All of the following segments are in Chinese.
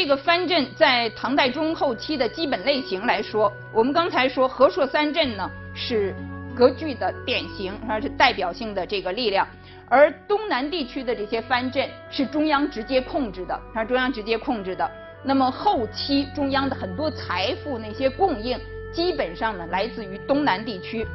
这个藩镇在唐代中后期的基本类型来说，我们刚才说和硕三镇呢是割据的典型，它是代表性的这个力量，而东南地区的这些藩镇是中央直接控制的，它中央直接控制的。那么后期中央的很多财富那些供应，基本上呢来自于东南地区。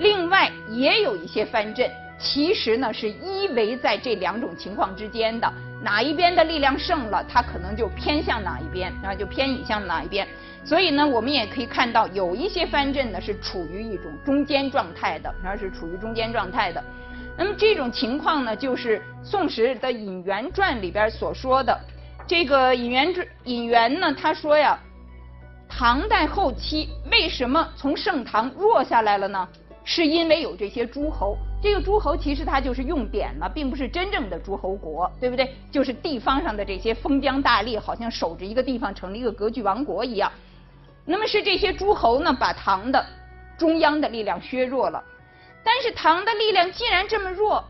另外也有一些藩镇，其实呢是依偎在这两种情况之间的，哪一边的力量胜了，它可能就偏向哪一边，然后就偏倚向哪一边。所以呢，我们也可以看到有一些藩镇呢是处于一种中间状态的，然后是处于中间状态的。那么这种情况呢，就是《宋史》的尹元传里边所说的。这个尹元传尹元呢，他说呀，唐代后期为什么从盛唐弱下来了呢？是因为有这些诸侯。这个诸侯其实他就是用典了，并不是真正的诸侯国，对不对？就是地方上的这些封疆大吏，好像守着一个地方，成了一个割据王国一样。那么是这些诸侯呢，把唐的中央的力量削弱了。但是唐的力量既然这么弱，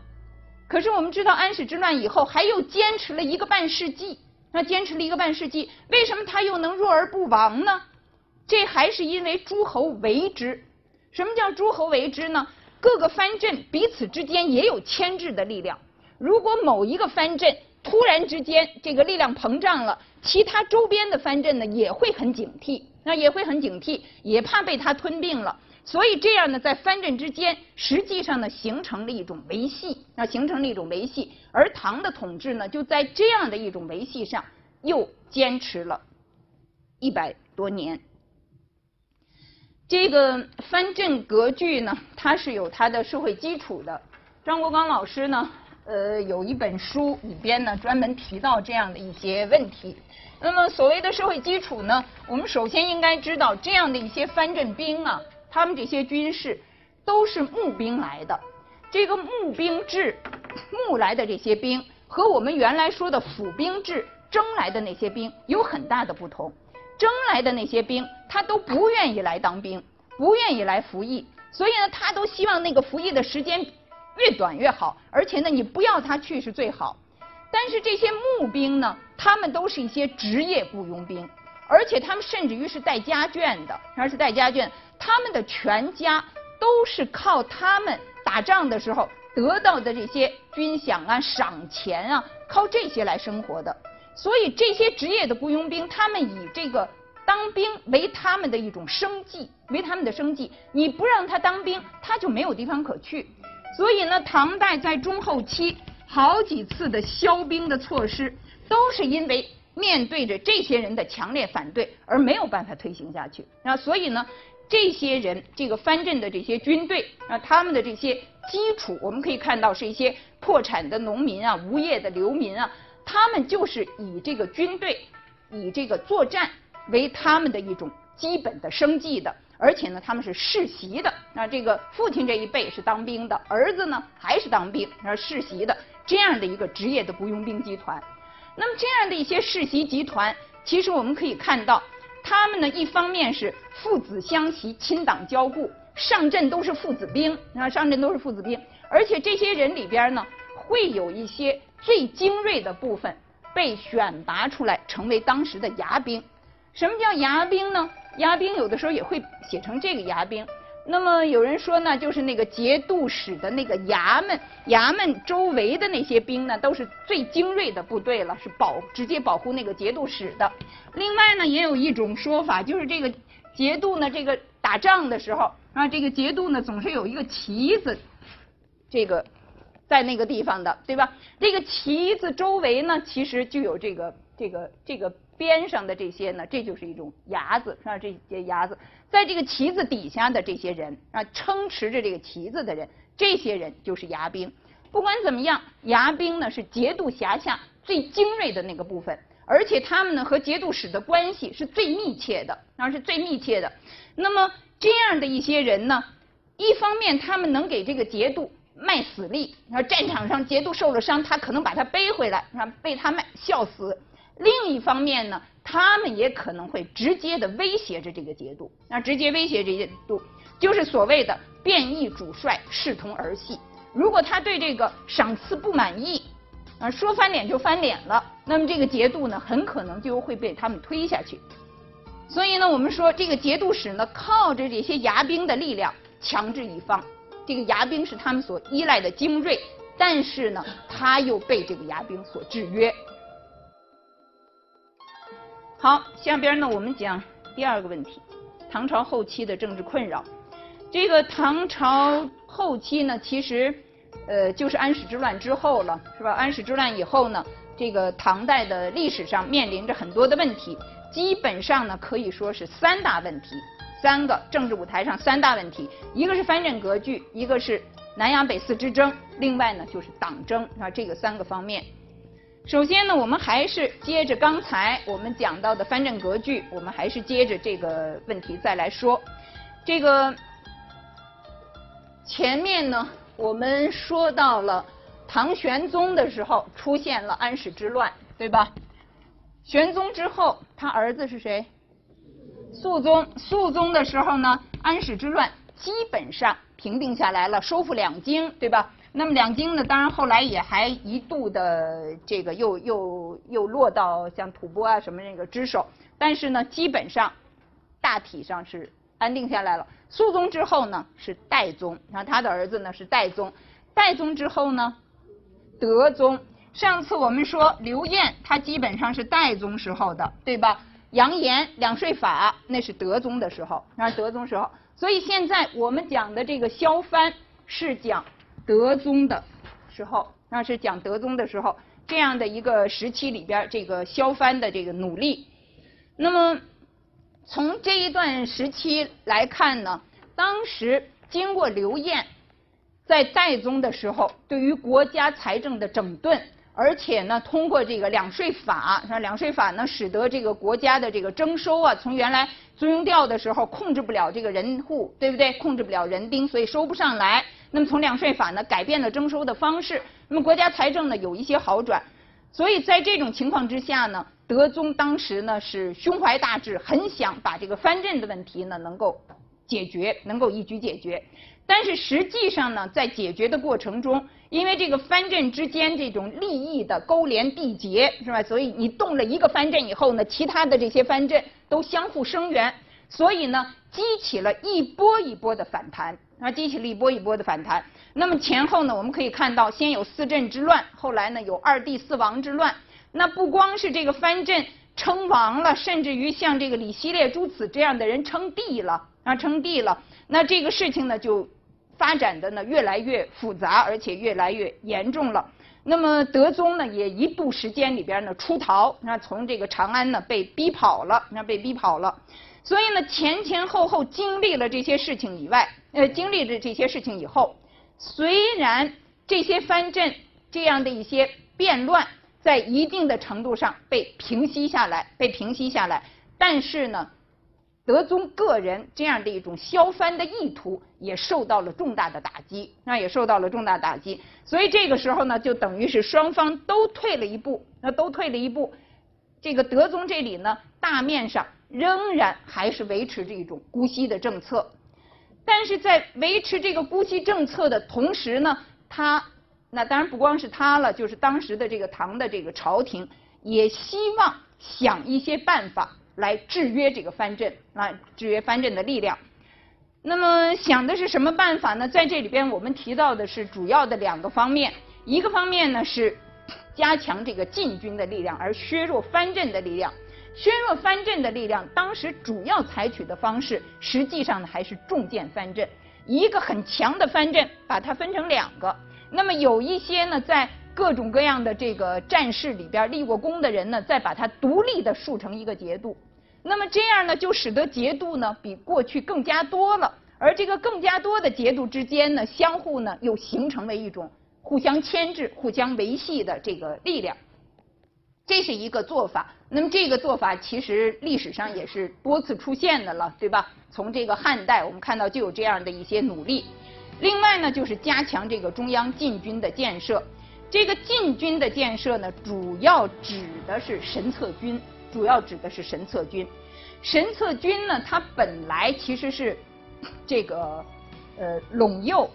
可是我们知道安史之乱以后，还又坚持了一个半世纪。那坚持了一个半世纪，为什么他又能弱而不亡呢？这还是因为诸侯为之。什么叫诸侯为之呢？各个藩镇彼此之间也有牵制的力量。如果某一个藩镇突然之间这个力量膨胀了，其他周边的藩镇呢也会很警惕，那也会很警惕，也怕被他吞并了。所以这样呢，在藩镇之间，实际上呢，形成了一种维系，那形成了一种维系。而唐的统治呢，就在这样的一种维系上，又坚持了一百多年。这个藩镇割据呢，它是有它的社会基础的。张国刚老师呢，呃，有一本书里边呢，专门提到这样的一些问题。那么所谓的社会基础呢，我们首先应该知道，这样的一些藩镇兵啊。他们这些军士都是募兵来的，这个募兵制募来的这些兵和我们原来说的府兵制征来的那些兵有很大的不同。征来的那些兵他都不愿意来当兵，不愿意来服役，所以呢，他都希望那个服役的时间越短越好，而且呢，你不要他去是最好。但是这些募兵呢，他们都是一些职业雇佣兵，而且他们甚至于是带家眷的，而是带家眷。他们的全家都是靠他们打仗的时候得到的这些军饷啊、赏钱啊，靠这些来生活的。所以这些职业的雇佣兵，他们以这个当兵为他们的一种生计，为他们的生计。你不让他当兵，他就没有地方可去。所以呢，唐代在中后期好几次的削兵的措施，都是因为面对着这些人的强烈反对而没有办法推行下去。那所以呢。这些人，这个藩镇的这些军队啊，他们的这些基础，我们可以看到是一些破产的农民啊、无业的流民啊，他们就是以这个军队、以这个作战为他们的一种基本的生计的，而且呢，他们是世袭的。那这个父亲这一辈是当兵的，儿子呢还是当兵，是世袭的这样的一个职业的雇佣兵集团。那么这样的一些世袭集团，其实我们可以看到。他们呢，一方面是父子相袭、亲党交故，上阵都是父子兵，啊，上阵都是父子兵，而且这些人里边呢，会有一些最精锐的部分被选拔出来，成为当时的牙兵。什么叫牙兵呢？牙兵有的时候也会写成这个牙兵。那么有人说呢，就是那个节度使的那个衙门，衙门周围的那些兵呢，都是最精锐的部队了，是保直接保护那个节度使的。另外呢，也有一种说法，就是这个节度呢，这个打仗的时候啊，这个节度呢总是有一个旗子，这个在那个地方的，对吧？这个旗子周围呢，其实就有这个这个这个。边上的这些呢，这就是一种牙子，是吧？这些牙子，在这个旗子底下的这些人啊，撑持着这个旗子的人，这些人就是牙兵。不管怎么样，牙兵呢是节度辖下最精锐的那个部分，而且他们呢和节度使的关系是最密切的，那是最密切的。那么这样的一些人呢，一方面他们能给这个节度卖死力，啊战场上节度受了伤，他可能把他背回来，啊被他卖笑死。另一方面呢，他们也可能会直接的威胁着这个节度，那直接威胁这些度，就是所谓的变异主帅，视同儿戏。如果他对这个赏赐不满意，啊，说翻脸就翻脸了，那么这个节度呢，很可能就会被他们推下去。所以呢，我们说这个节度使呢，靠着这些牙兵的力量强制一方，这个牙兵是他们所依赖的精锐，但是呢，他又被这个牙兵所制约。好，下边呢，我们讲第二个问题，唐朝后期的政治困扰。这个唐朝后期呢，其实呃就是安史之乱之后了，是吧？安史之乱以后呢，这个唐代的历史上面临着很多的问题，基本上呢可以说是三大问题，三个政治舞台上三大问题，一个是藩镇割据，一个是南阳北四之争，另外呢就是党争啊，这个三个方面。首先呢，我们还是接着刚才我们讲到的藩镇割据，我们还是接着这个问题再来说。这个前面呢，我们说到了唐玄宗的时候出现了安史之乱，对吧？玄宗之后，他儿子是谁？肃宗。肃宗的时候呢，安史之乱基本上平定下来了，收复两京，对吧？那么两京呢，当然后来也还一度的这个又又又落到像吐蕃啊什么那个之手，但是呢，基本上大体上是安定下来了。肃宗之后呢是代宗，然后他的儿子呢是代宗，代宗之后呢德宗。上次我们说刘晏他基本上是代宗时候的，对吧？扬言两税法那是德宗的时候，那是德宗时候，所以现在我们讲的这个萧藩是讲。德宗的时候，那是讲德宗的时候，这样的一个时期里边，这个萧藩的这个努力。那么从这一段时期来看呢，当时经过刘晏在代宗的时候，对于国家财政的整顿，而且呢，通过这个两税法，说两税法呢，使得这个国家的这个征收啊，从原来租庸调的时候控制不了这个人户，对不对？控制不了人丁，所以收不上来。那么从两税法呢改变了征收的方式，那么国家财政呢有一些好转，所以在这种情况之下呢，德宗当时呢是胸怀大志，很想把这个藩镇的问题呢能够解决，能够一举解决。但是实际上呢，在解决的过程中，因为这个藩镇之间这种利益的勾连缔结，是吧？所以你动了一个藩镇以后呢，其他的这些藩镇都相互声援，所以呢，激起了一波一波的反弹。啊，激起了一波一波的反弹。那么前后呢，我们可以看到，先有四镇之乱，后来呢有二帝四王之乱。那不光是这个藩镇称王了，甚至于像这个李希烈、朱此这样的人称帝了啊，称帝了。那这个事情呢，就发展的呢越来越复杂，而且越来越严重了。那么德宗呢，也一度时间里边呢出逃，那从这个长安呢被逼跑了，那被逼跑了。所以呢，前前后后经历了这些事情以外，呃，经历了这些事情以后，虽然这些藩镇这样的一些变乱在一定的程度上被平息下来，被平息下来，但是呢，德宗个人这样的一种削藩的意图也受到了重大的打击，那也受到了重大打击。所以这个时候呢，就等于是双方都退了一步，那都退了一步。这个德宗这里呢，大面上。仍然还是维持这种姑息的政策，但是在维持这个姑息政策的同时呢，他那当然不光是他了，就是当时的这个唐的这个朝廷也希望想一些办法来制约这个藩镇，来制约藩镇的力量。那么想的是什么办法呢？在这里边我们提到的是主要的两个方面，一个方面呢是加强这个禁军的力量，而削弱藩镇的力量。削弱藩镇的力量，当时主要采取的方式，实际上呢还是重建藩镇。一个很强的藩镇，把它分成两个。那么有一些呢，在各种各样的这个战事里边立过功的人呢，再把它独立的树成一个节度。那么这样呢，就使得节度呢比过去更加多了。而这个更加多的节度之间呢，相互呢又形成了一种互相牵制、互相维系的这个力量。这是一个做法，那么这个做法其实历史上也是多次出现的了，对吧？从这个汉代，我们看到就有这样的一些努力。另外呢，就是加强这个中央禁军的建设。这个禁军的建设呢，主要指的是神策军，主要指的是神策军。神策军呢，它本来其实是 这个呃陇右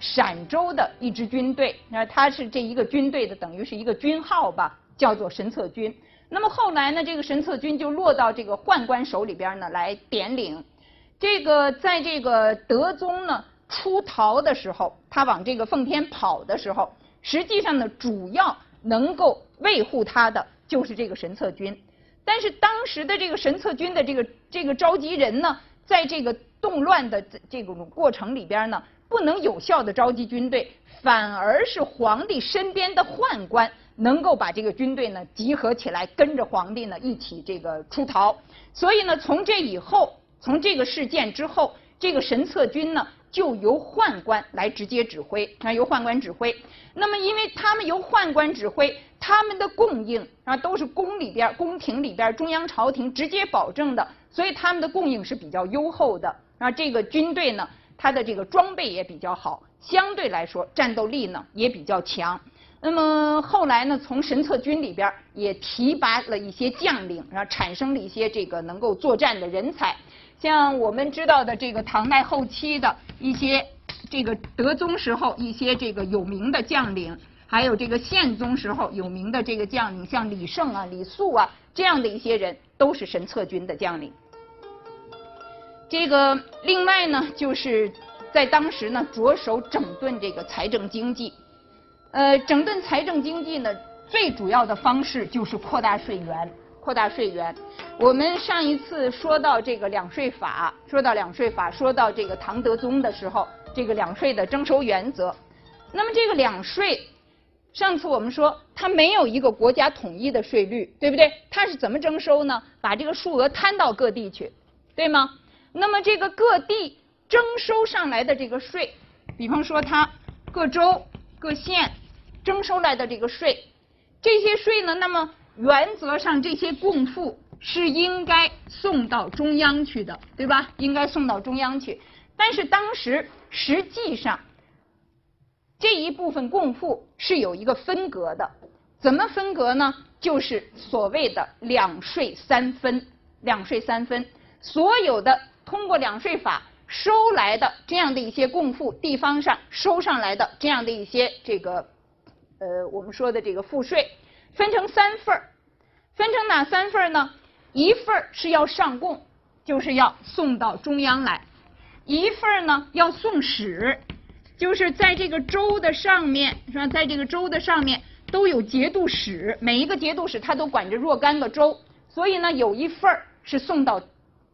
陕州的一支军队，那它是这一个军队的等于是一个军号吧，叫做神策军。那么后来呢，这个神策军就落到这个宦官手里边呢来点领。这个在这个德宗呢出逃的时候，他往这个奉天跑的时候，实际上呢主要能够维护他的就是这个神策军。但是当时的这个神策军的这个这个召集人呢，在这个动乱的这这种过程里边呢，不能有效的召集军队，反而是皇帝身边的宦官能够把这个军队呢集合起来，跟着皇帝呢一起这个出逃。所以呢，从这以后，从这个事件之后，这个神策军呢就由宦官来直接指挥，啊，由宦官指挥。那么，因为他们由宦官指挥。他们的供应啊，都是宫里边、宫廷里边、中央朝廷直接保证的，所以他们的供应是比较优厚的。啊，这个军队呢，它的这个装备也比较好，相对来说战斗力呢也比较强。那么后来呢，从神策军里边也提拔了一些将领，然后产生了一些这个能够作战的人才。像我们知道的这个唐代后期的一些这个德宗时候一些这个有名的将领。还有这个宪宗时候有名的这个将领，像李胜啊、李肃啊这样的一些人，都是神策军的将领。这个另外呢，就是在当时呢，着手整顿这个财政经济。呃，整顿财政经济呢，最主要的方式就是扩大税源，扩大税源。我们上一次说到这个两税法，说到两税法，说到这个唐德宗的时候，这个两税的征收原则。那么这个两税。上次我们说，它没有一个国家统一的税率，对不对？它是怎么征收呢？把这个数额摊到各地去，对吗？那么这个各地征收上来的这个税，比方说它各州、各县征收来的这个税，这些税呢，那么原则上这些贡赋是应该送到中央去的，对吧？应该送到中央去。但是当时实际上。这一部分贡赋是有一个分隔的，怎么分隔呢？就是所谓的两税三分，两税三分，所有的通过两税法收来的这样的一些贡赋，地方上收上来的这样的一些这个，呃，我们说的这个赋税，分成三份儿，分成哪三份儿呢？一份儿是要上贡，就是要送到中央来；一份儿呢要送使。就是在这个州的上面，是吧？在这个州的上面都有节度使，每一个节度使他都管着若干个州，所以呢，有一份儿是送到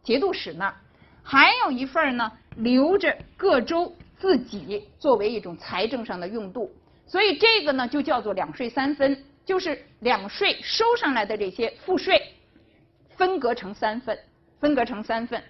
节度使那儿，还有一份儿呢留着各州自己作为一种财政上的用度，所以这个呢就叫做两税三分，就是两税收上来的这些赋税分隔成三份，分隔成三份。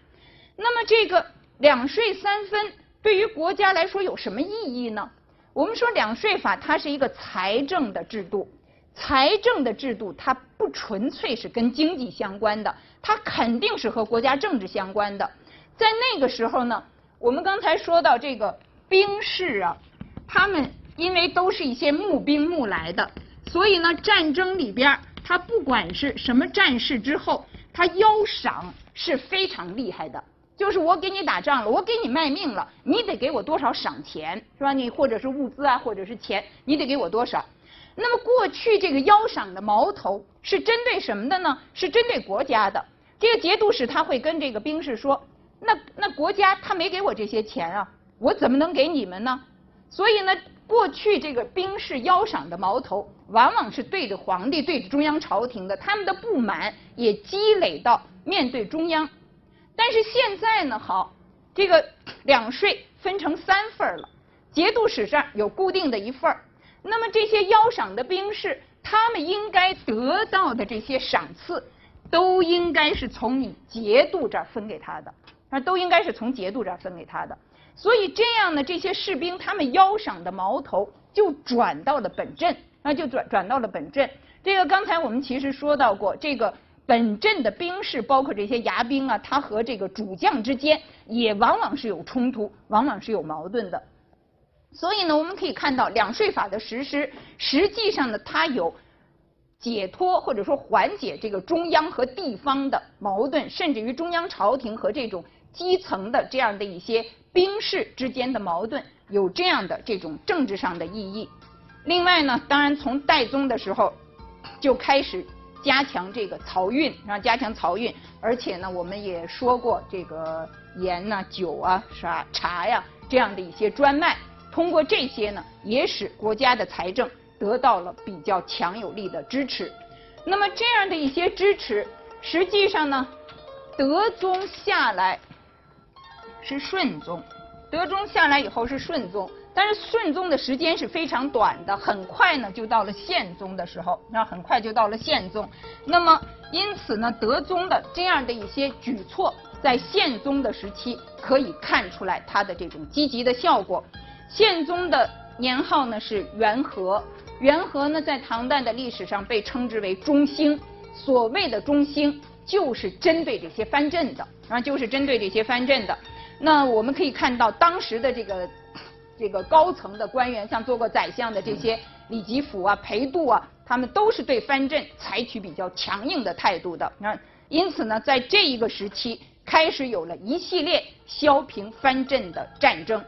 那么这个两税三分。对于国家来说有什么意义呢？我们说两税法它是一个财政的制度，财政的制度它不纯粹是跟经济相关的，它肯定是和国家政治相关的。在那个时候呢，我们刚才说到这个兵士啊，他们因为都是一些募兵募来的，所以呢，战争里边他不管是什么战事之后，他腰赏是非常厉害的。就是我给你打仗了，我给你卖命了，你得给我多少赏钱，是吧？你或者是物资啊，或者是钱，你得给我多少？那么过去这个腰赏的矛头是针对什么的呢？是针对国家的。这个节度使他会跟这个兵士说：“那那国家他没给我这些钱啊，我怎么能给你们呢？”所以呢，过去这个兵士邀赏的矛头往往是对着皇帝、对着中央朝廷的，他们的不满也积累到面对中央。但是现在呢，好，这个两税分成三份了，节度使上有固定的一份，那么这些邀赏的兵士，他们应该得到的这些赏赐，都应该是从你节度这儿分给他的，那都应该是从节度这儿分给他的，所以这样呢，这些士兵他们腰上的矛头就转到了本镇，那就转转到了本镇。这个刚才我们其实说到过这个。本镇的兵士，包括这些牙兵啊，他和这个主将之间也往往是有冲突，往往是有矛盾的。所以呢，我们可以看到两税法的实施，实际上呢，它有解脱或者说缓解这个中央和地方的矛盾，甚至于中央朝廷和这种基层的这样的一些兵士之间的矛盾，有这样的这种政治上的意义。另外呢，当然从代宗的时候就开始加强这个漕运，然后加强漕运，而且呢，我们也说过这个盐呐、酒啊、啥茶呀这样的一些专卖，通过这些呢，也使国家的财政得到了比较强有力的支持。那么这样的一些支持，实际上呢，德宗下来是顺宗，德宗下来以后是顺宗。但是顺宗的时间是非常短的，很快呢就到了宪宗的时候，那很快就到了宪宗。那么因此呢，德宗的这样的一些举措，在宪宗的时期可以看出来他的这种积极的效果。宪宗的年号呢是元和，元和呢在唐代的历史上被称之为中兴。所谓的中兴，就是针对这些藩镇的，啊，就是针对这些藩镇的。那我们可以看到当时的这个。这个高层的官员，像做过宰相的这些李吉甫啊、裴度啊，他们都是对藩镇采取比较强硬的态度的。那因此呢，在这一个时期，开始有了一系列削平藩镇的战争。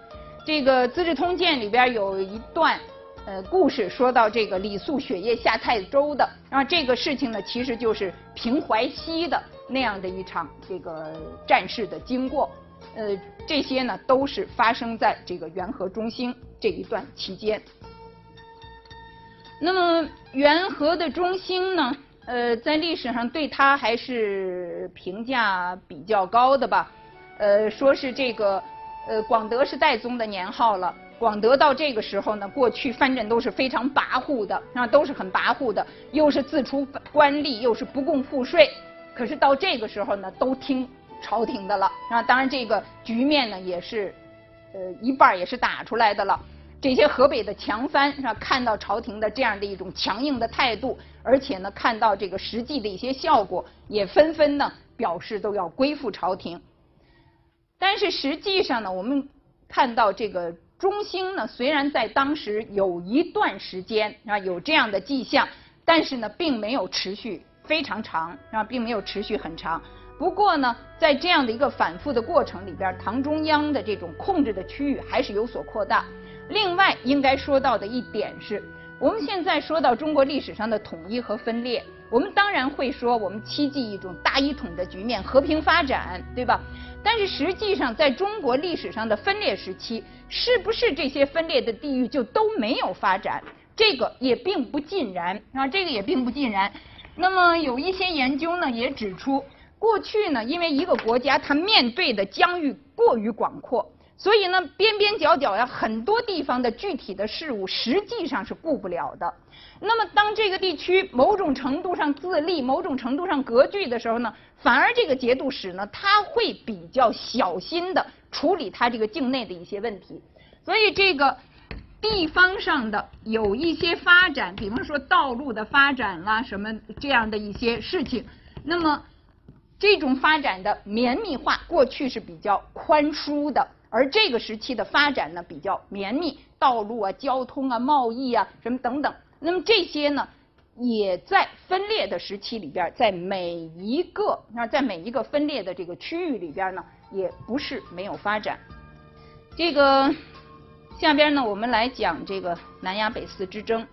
这个《资治通鉴》里边有一段呃故事，说到这个李肃雪夜下泰州的，然后这个事情呢，其实就是平淮西的那样的一场这个战事的经过。呃，这些呢都是发生在这个元和中兴这一段期间。那么元和的中兴呢，呃，在历史上对他还是评价比较高的吧。呃，说是这个，呃，广德是代宗的年号了。广德到这个时候呢，过去藩镇都是非常跋扈的，啊，都是很跋扈的，又是自出官吏，又是不供赋税。可是到这个时候呢，都听。朝廷的了啊，当然这个局面呢也是，呃一半也是打出来的了。这些河北的强藩是吧，看到朝廷的这样的一种强硬的态度，而且呢看到这个实际的一些效果，也纷纷呢表示都要归附朝廷。但是实际上呢，我们看到这个中兴呢，虽然在当时有一段时间啊有这样的迹象，但是呢并没有持续非常长啊，并没有持续很长。不过呢，在这样的一个反复的过程里边，唐中央的这种控制的区域还是有所扩大。另外，应该说到的一点是，我们现在说到中国历史上的统一和分裂，我们当然会说我们期冀一种大一统的局面，和平发展，对吧？但是实际上，在中国历史上的分裂时期，是不是这些分裂的地域就都没有发展？这个也并不尽然啊，这个也并不尽然。那么有一些研究呢，也指出。过去呢，因为一个国家它面对的疆域过于广阔，所以呢边边角角呀很多地方的具体的事物实际上是顾不了的。那么当这个地区某种程度上自立、某种程度上割据的时候呢，反而这个节度使呢他会比较小心的处理他这个境内的一些问题。所以这个地方上的有一些发展，比方说道路的发展啦，什么这样的一些事情，那么。这种发展的绵密化，过去是比较宽疏的，而这个时期的发展呢比较绵密，道路啊、交通啊、贸易啊什么等等。那么这些呢，也在分裂的时期里边，在每一个那在每一个分裂的这个区域里边呢，也不是没有发展。这个下边呢，我们来讲这个南亚北司之争。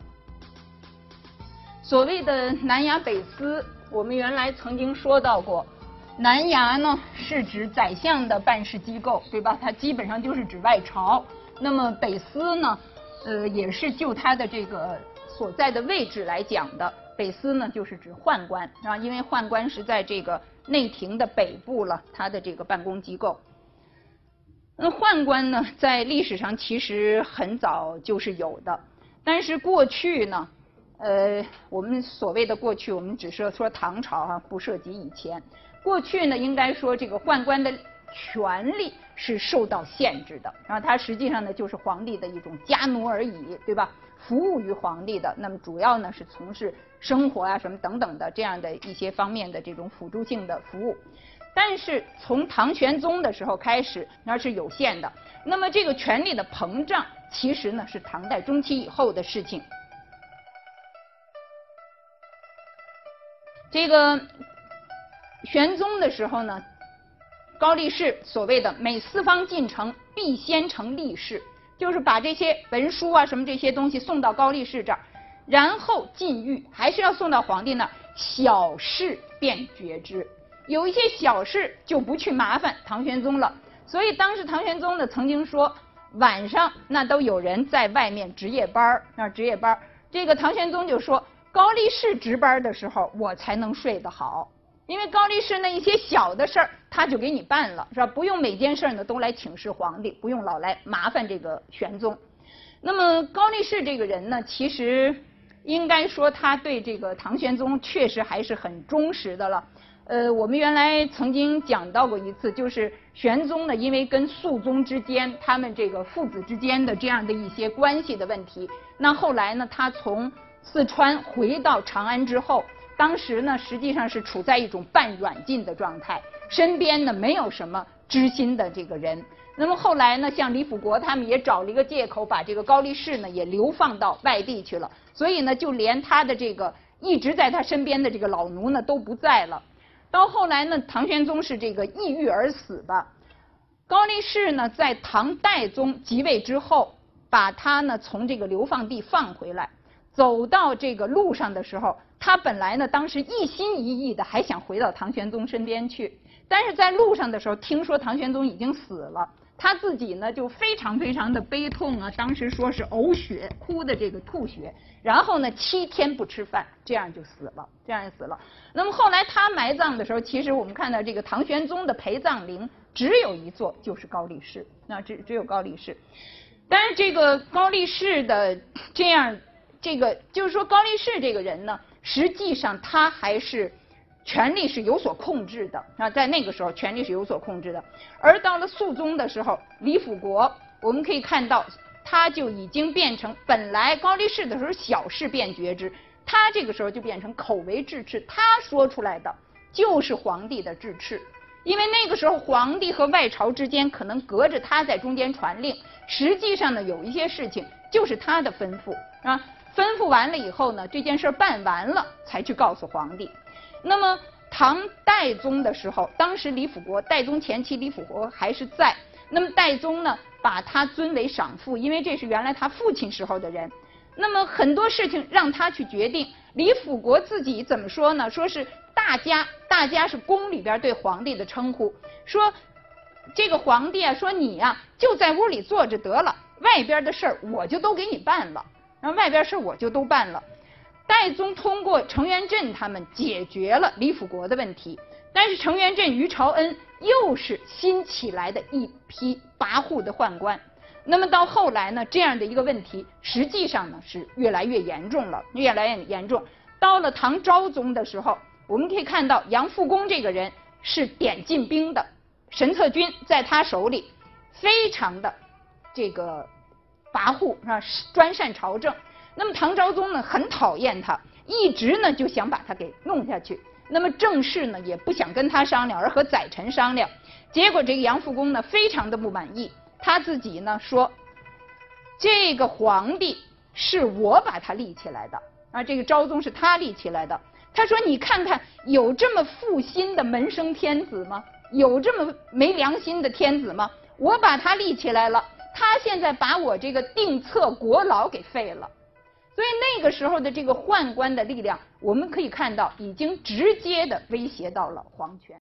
所谓的南亚北司，我们原来曾经说到过。南衙呢是指宰相的办事机构，对吧？它基本上就是指外朝。那么北司呢，呃，也是就它的这个所在的位置来讲的。北司呢就是指宦官，啊，因为宦官是在这个内廷的北部了，它的这个办公机构。那宦官呢，在历史上其实很早就是有的，但是过去呢，呃，我们所谓的过去，我们只是说唐朝啊，不涉及以前。过去呢，应该说这个宦官的权力是受到限制的，然后他实际上呢就是皇帝的一种家奴而已，对吧？服务于皇帝的，那么主要呢是从事生活啊什么等等的这样的一些方面的这种辅助性的服务。但是从唐玄宗的时候开始，那是有限的。那么这个权力的膨胀，其实呢是唐代中期以后的事情。这个。玄宗的时候呢，高力士所谓的每四方进城必先成力士，就是把这些文书啊什么这些东西送到高力士这儿，然后禁欲，还是要送到皇帝那儿，小事便决之。有一些小事就不去麻烦唐玄宗了。所以当时唐玄宗呢曾经说，晚上那都有人在外面值夜班儿，那值夜班儿。这个唐玄宗就说，高力士值班的时候，我才能睡得好。因为高力士那一些小的事儿，他就给你办了，是吧？不用每件事儿呢都来请示皇帝，不用老来麻烦这个玄宗。那么高力士这个人呢，其实应该说他对这个唐玄宗确实还是很忠实的了。呃，我们原来曾经讲到过一次，就是玄宗呢，因为跟肃宗之间他们这个父子之间的这样的一些关系的问题，那后来呢，他从四川回到长安之后。当时呢，实际上是处在一种半软禁的状态，身边呢没有什么知心的这个人。那么后来呢，像李辅国他们也找了一个借口，把这个高力士呢也流放到外地去了。所以呢，就连他的这个一直在他身边的这个老奴呢都不在了。到后来呢，唐玄宗是这个抑郁而死的。高力士呢，在唐代宗即位之后，把他呢从这个流放地放回来，走到这个路上的时候。他本来呢，当时一心一意的还想回到唐玄宗身边去，但是在路上的时候听说唐玄宗已经死了，他自己呢就非常非常的悲痛啊，当时说是呕血，哭的这个吐血，然后呢七天不吃饭，这样就死了，这样就死了。那么后来他埋葬的时候，其实我们看到这个唐玄宗的陪葬陵只有一座，就是高力士，那只只有高力士。但是这个高力士的这样，这个就是说高力士这个人呢。实际上，他还是权力是有所控制的啊，在那个时候，权力是有所控制的。而到了肃宗的时候，李辅国，我们可以看到，他就已经变成本来高力士的时候小事便决之，他这个时候就变成口为制敕，他说出来的就是皇帝的制敕。因为那个时候皇帝和外朝之间可能隔着他在中间传令，实际上呢，有一些事情就是他的吩咐啊。吩咐完了以后呢，这件事办完了才去告诉皇帝。那么唐代宗的时候，当时李辅国，代宗前期李辅国还是在。那么代宗呢，把他尊为赏父，因为这是原来他父亲时候的人。那么很多事情让他去决定。李辅国自己怎么说呢？说是大家，大家是宫里边对皇帝的称呼。说这个皇帝啊，说你呀就在屋里坐着得了，外边的事儿我就都给你办了。然后外边事我就都办了，代宗通过程元振他们解决了李辅国的问题，但是程元振、于朝恩又是新起来的一批跋扈的宦官。那么到后来呢，这样的一个问题实际上呢是越来越严重了，越来越严重。到了唐昭宗的时候，我们可以看到杨复恭这个人是点进兵的，神策军在他手里非常的这个。跋扈是吧？专擅朝政。那么唐昭宗呢，很讨厌他，一直呢就想把他给弄下去。那么正式呢也不想跟他商量，而和宰臣商量。结果这个杨复恭呢非常的不满意，他自己呢说：“这个皇帝是我把他立起来的啊，这个昭宗是他立起来的。”他说：“你看看，有这么负心的门生天子吗？有这么没良心的天子吗？我把他立起来了。”他现在把我这个定策国牢给废了，所以那个时候的这个宦官的力量，我们可以看到已经直接的威胁到了皇权。